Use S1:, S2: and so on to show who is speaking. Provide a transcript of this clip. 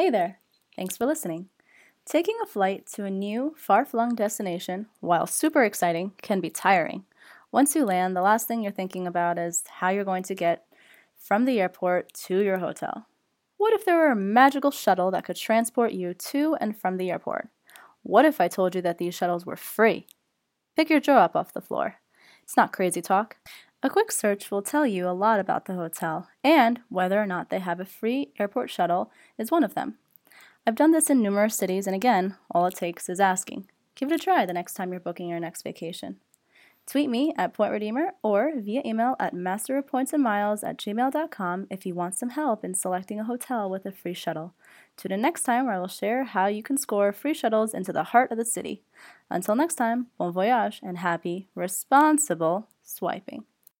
S1: Hey there! Thanks for listening. Taking a flight to a new, far flung destination, while super exciting, can be tiring. Once you land, the last thing you're thinking about is how you're going to get from the airport to your hotel. What if there were a magical shuttle that could transport you to and from the airport? What if I told you that these shuttles were free? Pick your jaw up off the floor. It's not crazy talk. A quick search will tell you a lot about the hotel, and whether or not they have a free airport shuttle is one of them. I've done this in numerous cities, and again, all it takes is asking. Give it a try the next time you're booking your next vacation. Tweet me at Point Redeemer or via email at masterofpointsandmiles at gmail.com if you want some help in selecting a hotel with a free shuttle. Tune in next time where I will share how you can score free shuttles into the heart of the city. Until next time, bon voyage and happy, responsible swiping.